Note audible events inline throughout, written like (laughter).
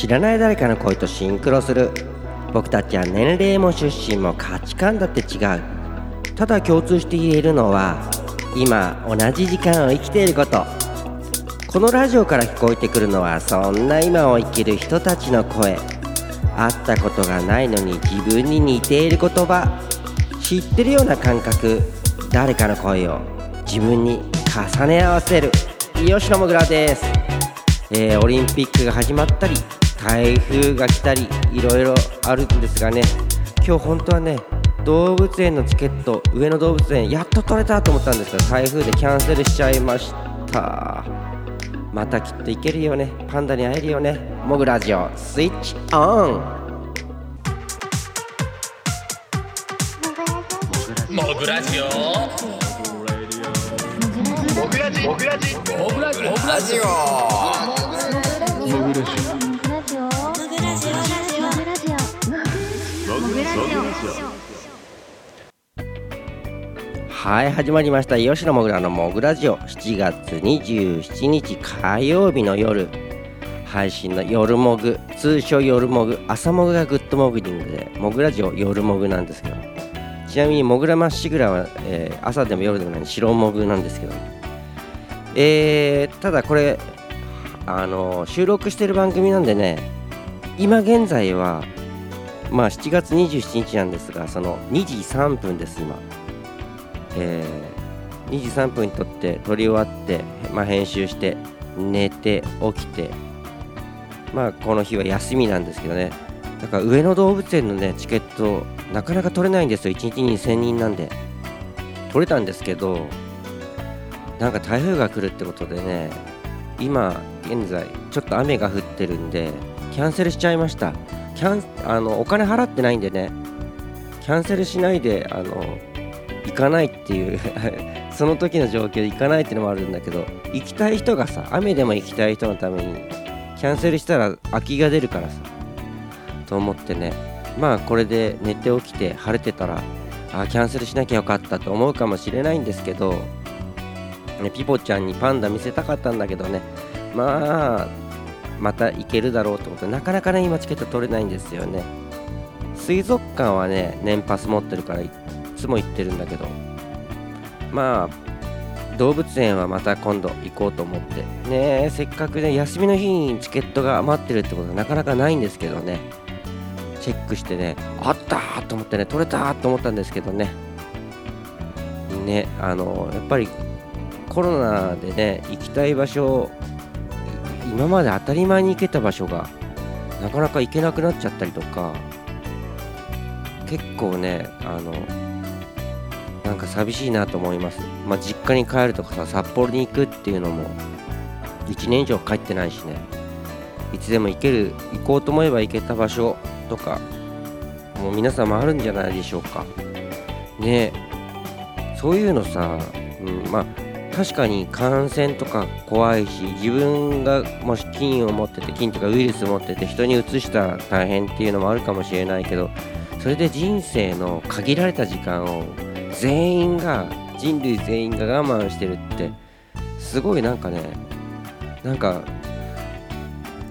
知らない誰かの声とシンクロする。僕たちは年齢も出身も価値観だって違う。ただ共通して言えるのは今同じ時間を生きていること。このラジオから聞こえてくるのはそんな今を生きる人たちの声。会ったことがないのに自分に似ている言葉。知ってるような感覚。誰かの声を自分に重ね合わせる。吉野もぐらです、えー、オリンピックが始まったり台風が来たりいろいろあるんですがね今日本当はね動物園のチケット上野動物園やっと取れたと思ったんですが台風でキャンセルしちゃいました。またきっと行けるよね。パンダに会えるよね。モグラジオスイッチオン。モグラジオ。モグラジモグラジモグラジ。モグラジオ。モグラジ。オはい始まりました。吉野もぐらのもぐラジオ7月27日火曜日の夜。配信の夜もぐ通称夜もぐ。朝もぐがグッドモグニングでもぐラジオ夜もぐなんですけど。ちなみにもぐらまっしぐらは、えー、朝でも夜でもない白もぐなんですけど。えー、ただこれあの収録してる番組なんでね今現在はまあ7月27日なんですがその2時3分です今。えー、2時3分に撮って撮り終わって、まあ、編集して寝て起きてまあこの日は休みなんですけどね。だから上野動物園のねチケットなかなか取れないんですよ。1日に2000人なんで。取れたんですけどなんか台風が来るってことでね今現在ちょっと雨が降ってるんでキャンセルしちゃいました。キャンあのお金払ってないんでねキャンセルしないであの行かないっていう (laughs) その時の状況で行かないっていうのもあるんだけど行きたい人がさ雨でも行きたい人のためにキャンセルしたら空きが出るからさと思ってね。まあこれで寝て起きて晴れてたらあキャンセルしなきゃよかったと思うかもしれないんですけど、ね、ピポちゃんにパンダ見せたかったんだけどね。まあまた行けるだろうってこと。でなかなかね今チケット取れないんですよね。水族館はね年パス持ってるからいつも行ってるんだけど。まあ動物園はまた今度行こうと思って。ねせっかくね休みの日にチケットが余ってるってことはなかなかないんですけどね。チェックしてねあったと思ってね取れたと思ったんですけどね。ねあのやっぱりコロナでね行きたい場所今まで当たり前に行けた場所がなかなか行けなくなっちゃったりとか結構ねあのなんか寂しいなと思います。まあ、実家に帰るとかさ、札幌に行くっていうのも、1年以上帰ってないしね、いつでも行ける、行こうと思えば行けた場所とか、もう皆さんもあるんじゃないでしょうか。ねそういうのさ、うん、まあ、確かに感染とか怖いし自分がもし菌を持ってて菌とかウイルス持ってて人にうつしたら大変っていうのもあるかもしれないけどそれで人生の限られた時間を全員が人類全員が我慢してるってすごいなんかねなんか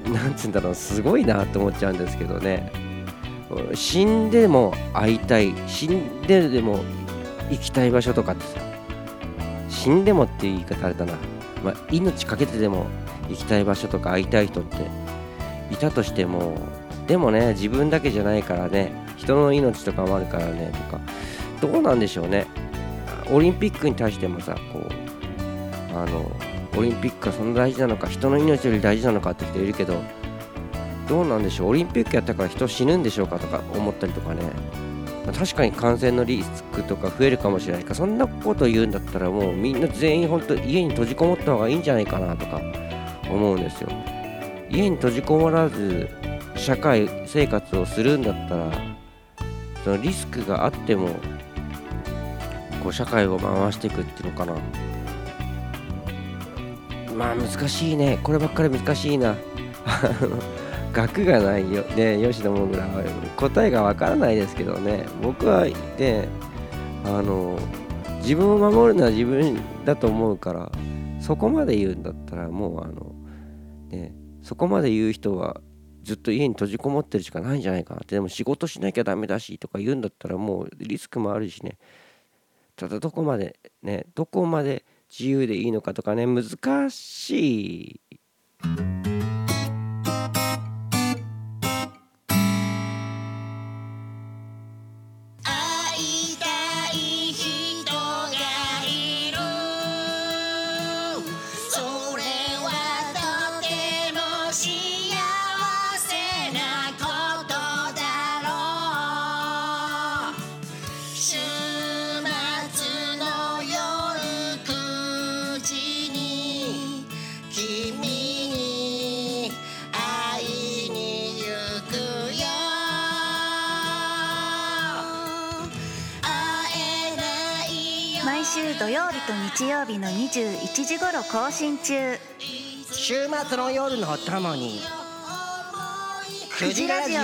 なんつうんだろうすごいなって思っちゃうんですけどね。死んでも会いたい死んででも行きたい場所とかってさ死んでもっていう言い方あれだな、まあ、命かけてでも行きたい場所とか会いたい人っていたとしてもでもね自分だけじゃないからね人の命とかもあるからねとかどうなんでしょうね。オリンピックに対してもさこうあのオリンピックがそんな大事なのか人の命より大事なのかって人いるけどどうなんでしょう。オリンピックやったから人死ぬんでしょうかとか思ったりとかね。ま確かに感染のリスクとか増えるかもしれない。かそんなこと言うんだったらもうみんな全員本当家に閉じこもった方がいいんじゃないかなとか思うんですよ。家に閉じこもらず社会生活をするんだったらそのリスクがあってもこう社会を回していくっていうのかな。まあ難しいね。こればっかり難しいな。学がないよね吉野もぐらは答えがわからないですけどね。僕はねあの自分を守るのは自分だと思うからそこまで言うんだったらもうあのねそこまで言う人はずっと家に閉じこもってるしかないんじゃないかなって。でも仕事しなきゃダメだしとか言うんだったらもうリスクもあるしね。ただどこまでねどこまで自由でいいのかとかね難しい。曜日と日曜日の21時頃更新中。週末の夜のともにくじラジオ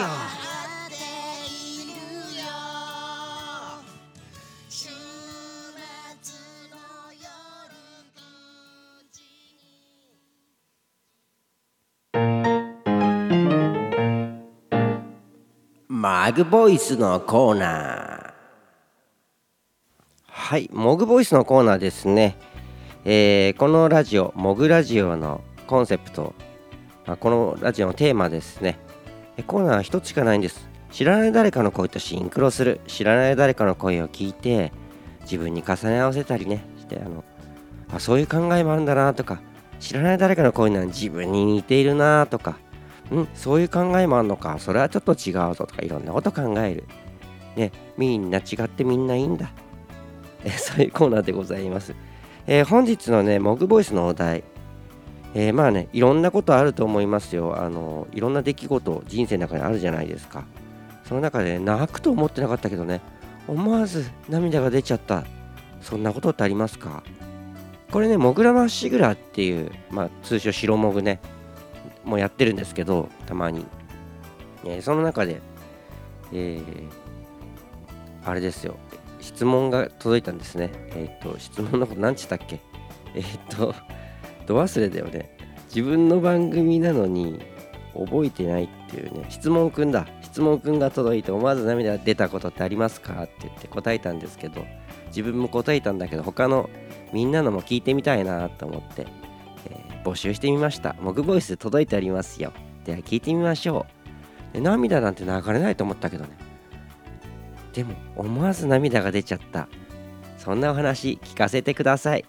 マグボイスのコーナーはいモグボイスのコーナーですね、えーこのラジオモグラジオのコンセプト、まあこのラジオのテーマですね。コーナーは一つしかないんです。知らない誰かの声とシンクロする。知らない誰かの声を聞いて自分に重ね合わせたりねしてあのあそういう考えもあるんだなとか知らない誰かの声なら自分に似ているなとかうんそういう考えもあるのかそれはちょっと違うぞとかいろんなこと考える。ねみんな違ってみんないいんだ。え (laughs) そういうコーナーでございます、えー本日のねモグボイスのお題。えーまあねいろんなことあると思いますよ。あのいろんな出来事人生の中にあるじゃないですか。その中で泣くと思ってなかったけどね思わず涙が出ちゃった。そんなことってありますか？これねモグラマッシグラっていう、まあ、通称白モグねもうやってるんですけどたまに、えーその中でえーあれですよ。質問が届いたんですね。えっ、と質問のこと何て言ったっけ？えっ、とど忘れだよね。自分の番組なのに覚えてないっていうね。質問くんだ。質問くんが届いて思わず涙出たことってありますか？って言って答えたんですけど自分も答えたんだけど他のみんなのも聞いてみたいなと思って、えー募集してみました。モグボイスで届いておりますよ。では聞いてみましょう。涙なんて流れないと思ったけどね。でも思わず涙が出ちゃった。そんなお話聞かせてください。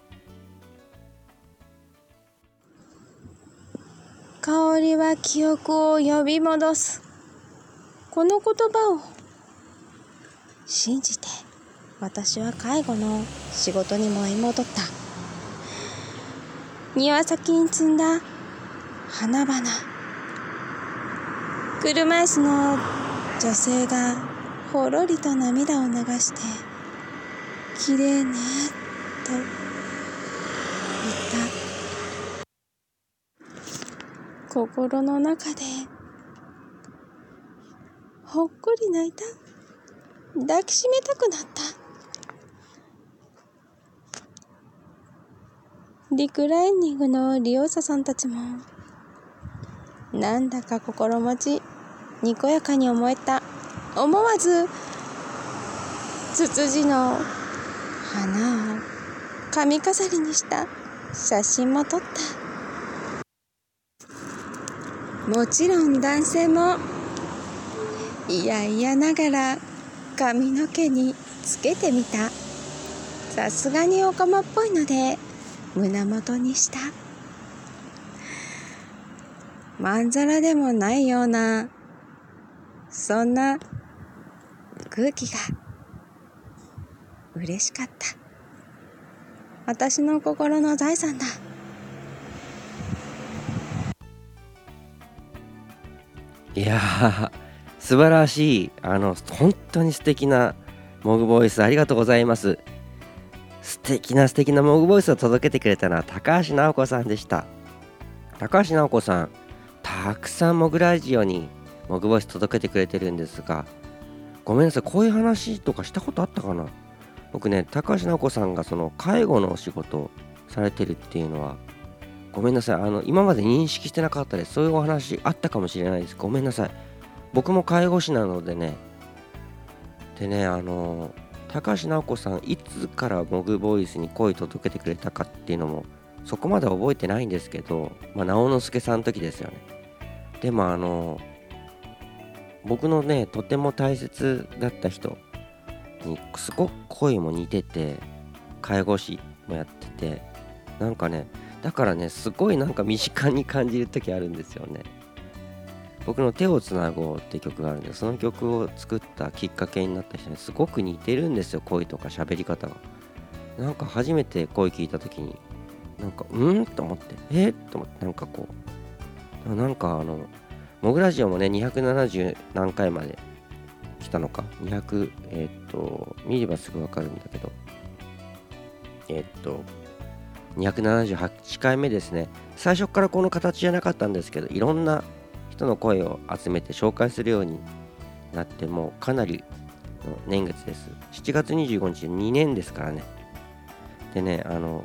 香りは記憶を呼び戻す。この言葉を信じて私は介護の仕事に舞い戻った。庭先に積んだ花々。車椅子の女性がほろりと涙を流して綺麗ねと言った。心の中でほっこり泣いた。抱きしめたくなった。リクライニングの利用者さんたちもなんだか心持ちにこやかに思えた。思わずツツジの花を髪飾りにした。写真も撮った。もちろん男性もいやいやながら髪の毛につけてみた。さすがにオカマっぽいので胸元にした。まんざらでもないような。そんな空気が。嬉しかった。私の心の財産だ。いやー素晴らしいあの本当に素敵なモグボイスありがとうございます。素敵な素敵なモグボイスを届けてくれたのは高橋直子さんでした。高橋直子さんたくさんモグラジオにモグボイス届けてくれてるんですがごめんなさいこういう話とかしたことあったかな？僕ね高橋直子さんがその介護のお仕事されてるっていうのはごめんなさいあの今まで認識してなかったです。そういうお話あったかもしれないです。ごめんなさい。僕も介護士なのでね。でねあの高橋直子さんいつからモグボイスに声届けてくれたかっていうのもそこまで覚えてないんですけど、まあ、直之助さんの時ですよね。でもあの僕のねとても大切だった人にすごく声も似てて介護士もやっててなんかねだからねすごいなんか身近に感じる時あるんですよね。僕の「手をつなごう」って曲があるんでその曲を作ったきっかけになった人にすごく似てるんですよ声とか喋り方が。なんか初めて声聞いた時になんかうん？と思ってえ？っと思ってなんかこうなんかあのモグラジオもね270何回まで来たのか。200えー、っと見ればすぐわかるんだけど。えー、っと278回目ですね。最初からこの形じゃなかったんですけどいろんな人の声を集めて紹介するようになってもうかなりの年月です。7月25日で2年ですからね。でねあの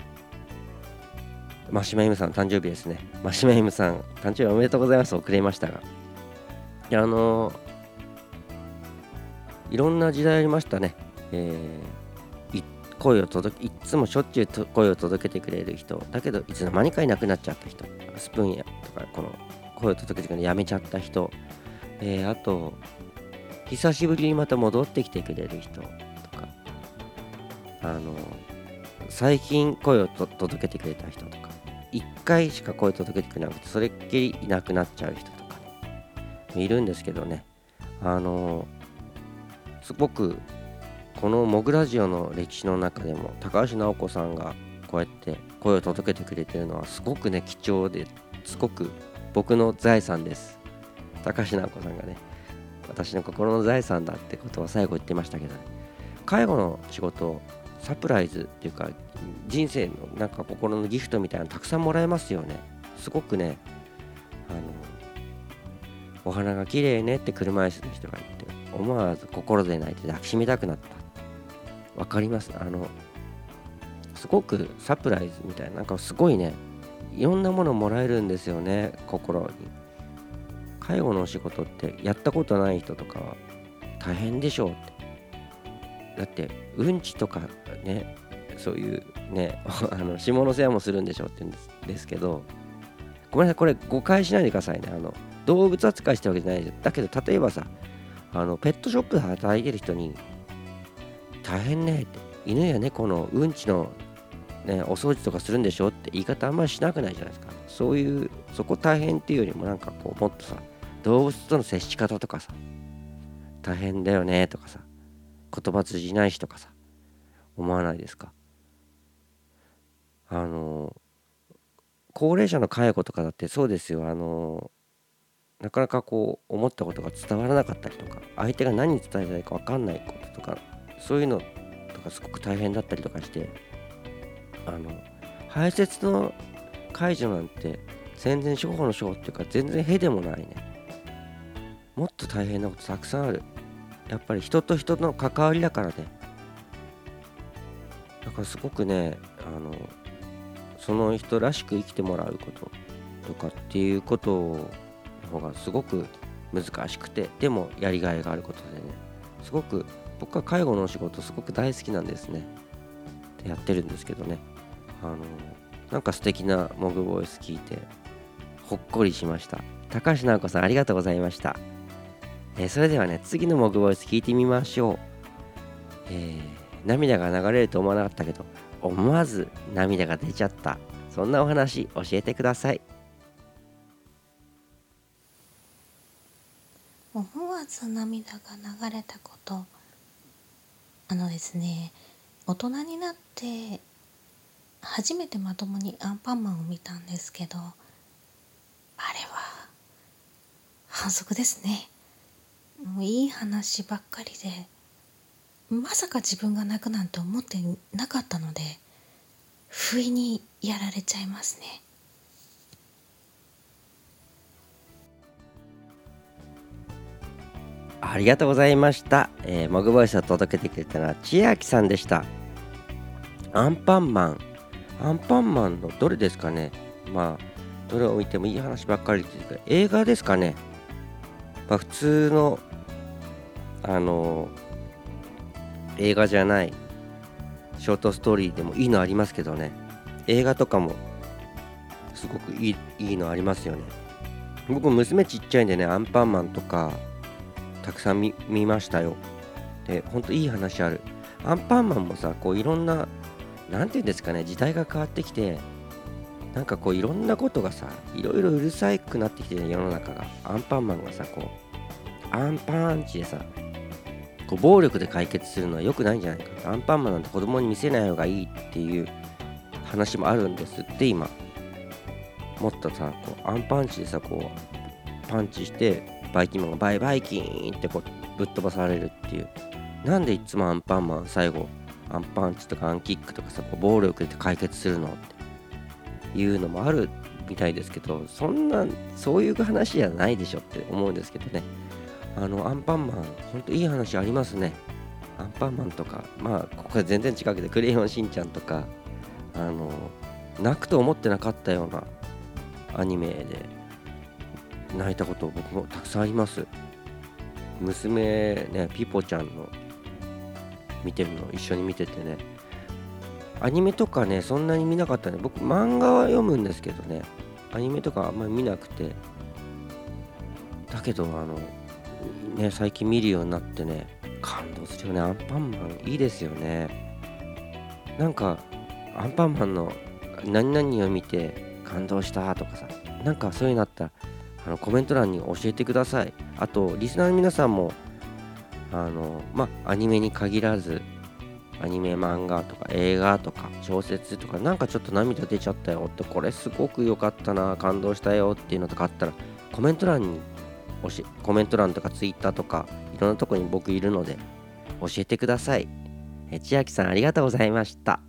マシマイムさん誕生日ですね。マシマイムさん誕生日おめでとうございます。遅れましたが。いやあのいろんな時代ありましたね、えー、声を届けいつもしょっちゅうと声を届けてくれる人。だけどいつの間にかいなくなっちゃった人。スプーンやとかこの声を届けてくれるのやめちゃった人、えー、あと久しぶりにまた戻ってきてくれる人とか。あの最近声を届けてくれた人とか。1回しか声届けてくれなくてそれっきりいなくなっちゃう人とか、ね、いるんですけどね。あのすごくこのモグラジオの歴史の中でも高橋直子さんがこうやって声を届けてくれてるのはすごくね貴重ですごく僕の財産です。高橋直子さんがね私の心の財産だってことは最後言ってましたけど、ね、介護の仕事をサプライズっていうか人生のなんか心のギフトみたいなのたくさんもらえますよね。すごくねあのお花が綺麗ねって車椅子の人が言って思わず心で泣いて抱きしめたくなった。わかります？あのすごくサプライズみたいななんかすごいねいろんなものもらえるんですよね心に。介護のお仕事ってやったことない人とかは大変でしょうって。だってうんちとかねそういうね (laughs) あの下の世話もするんでしょうって言うんですですけどごめんなさいこれ誤解しないでくださいね。あの動物扱いしてるわけじゃないですだけど例えばさあのペットショップで働いてる人に大変ねって犬や猫のうんちの、ね、お掃除とかするんでしょって言い方あんまりしなくないじゃないですか。そういうそこ大変っていうよりもなんかこうもっとさ動物との接し方とかさ大変だよねとかさ言葉通じないしとかさ思わないですか？あの高齢者の介護とかだってそうですよ。あのなかなかこう思ったことが伝わらなかったりとか相手が何伝えたいか分かんないこととかそういうのとかすごく大変だったりとかしてあの排泄の解除なんて全然処方の処方っていうか全然へでもないね。もっと大変なことたくさんある。やっぱり人と人の関わりだからね。だからすごくねあのその人らしく生きてもらうこととかっていうことの方がすごく難しくてでもやりがいがあることでねすごく僕は介護の仕事すごく大好きなんですね。でやってるんですけどね。あのなんか素敵なモグボイス聞いてほっこりしました。高橋直子さんありがとうございました。え、それではね次のモグボイス聞いてみましょう、えー、涙が流れると思わなかったけど思わず涙が出ちゃった。そんなお話教えてください。思わず涙が流れたこと。あのですね大人になって初めてまともにアンパンマンを見たんですけどあれは反則ですね。もういい話ばっかりで。まさか自分が泣くなんて思ってなかったので不意にやられちゃいますね。ありがとうございました、えー、モグボイスを届けてくれたのは千秋さんでした。アンパンマン。アンパンマンのどれですかね。まあどれを見てもいい話ばっかりっていうか映画ですかね、まあ、普通のあの映画じゃないショートストーリーでもいいのありますけどね。映画とかもすごくいいいいのありますよね。僕娘ちっちゃいんでねアンパンマンとかたくさん見ましたよ。でほんといい話ある。アンパンマンもさこういろんな何て言うんですかね時代が変わってきてなんかこういろんなことがさいろいろうるさいくなってきてる世の中が。アンパンマンがさこうアンパンチでさこう暴力で解決するのは良くないんじゃないか。アンパンマンなんて子供に見せない方がいいっていう話もあるんですって今。もっとさこうアンパンチでさこうパンチしてバイキンマンがバイバイキーンってこうぶっ飛ばされるっていう。なんでいつもアンパンマン最後アンパンチとかアンキックとかさこう暴力で解決するのって。いうのもあるみたいですけどそんなそういう話じゃないでしょって思うんですけどね。あのアンパンマンほんといい話ありますね。アンパンマンとかまあここは全然近くでクレヨンしんちゃんとかあの泣くと思ってなかったようなアニメで泣いたこと僕もたくさんあります。娘ねピポちゃんの見てるの一緒に見ててね。アニメとかねそんなに見なかったね。僕漫画は読むんですけどね。アニメとかあんまり見なくて。だけどあのね最近見るようになってね感動するよね。アンパンマンいいですよね。なんかアンパンマンの何々を見て感動したとかさなんかそういうのあったらあのコメント欄に教えてください。あとリスナーの皆さんもあのまあアニメに限らずアニメ漫画とか映画とか小説とかなんかちょっと涙出ちゃったよってこれすごく良かったな感動したよっていうのとかあったらコメント欄にしコメント欄とかツイッターとかいろんなとこに僕いるので教えてください。え千秋さんありがとうございました。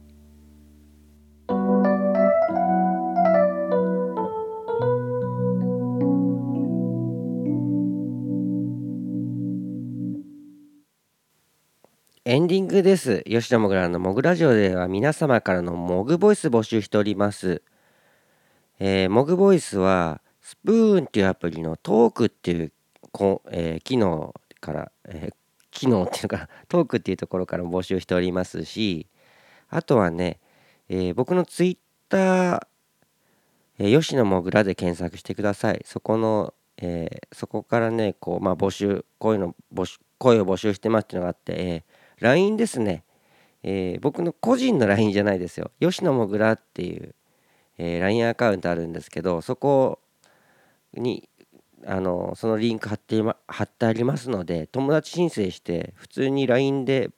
エンディングです。吉野もぐらのもぐラジオでは皆様からのモグボイス募集しております。えー、モグボイスはスプーンっていうアプリのトークっていうこ、えー、機能から、えー、機能っていうか (laughs) トークっていうところから募集しておりますしあとはね、えー、僕のツイッター、えー、吉野もぐらで検索してください。そこの、えー、そこからねこう、まあ、募集こういうの募集声を募集してますっていうのがあって、えー、LINE ですね、えー、僕の個人の LINE じゃないですよ。吉野もぐらっていう、えー、LINE アカウントあるんですけどそこにあのそのリンク貼って貼ってありますので友達申請して普通に LINE で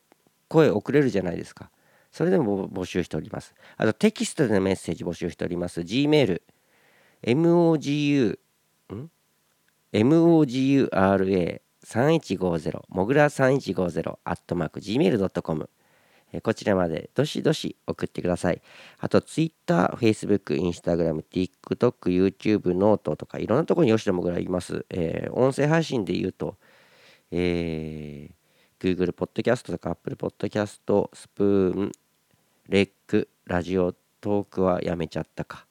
声送れるじゃないですか。それでも募集しております。あとテキストでのメッセージ募集しております。Gmail mogu mogura3150 もぐら3150アットマーク gmail.com こちらまでどしどし送ってください。あと Twitter、Facebook、Instagram、TikTok、YouTube、ノートとかいろんなところに吉田もぐらいいます。えー、音声配信で言うと、えー、Google Podcast とか Apple Podcast、スプーン、レック、ラジオトークはやめちゃったか、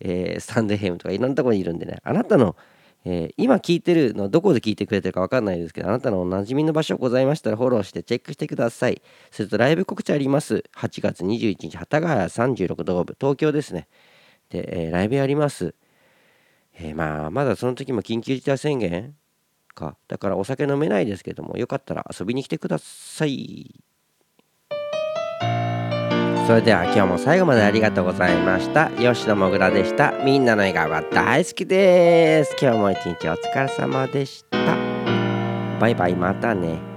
えー、スタンドエフエムとかいろんなところにいるんでね、あなたのえー、今聞いてるのどこで聞いてくれてるか分かんないですけどあなたのおなじみの場所ございましたらフォローしてチェックしてください。それとライブ告知あります。8月21日幡ヶ谷36度部東京ですね。で、えー、ライブやります、えー、まあまだその時も緊急事態宣言か。だからお酒飲めないですけどもよかったら遊びに来てください。それでは今日も最後までありがとうございました。吉野もぐらでした。みんなの笑顔が大好きです。今日も一日お疲れ様でした。バイバイまたね。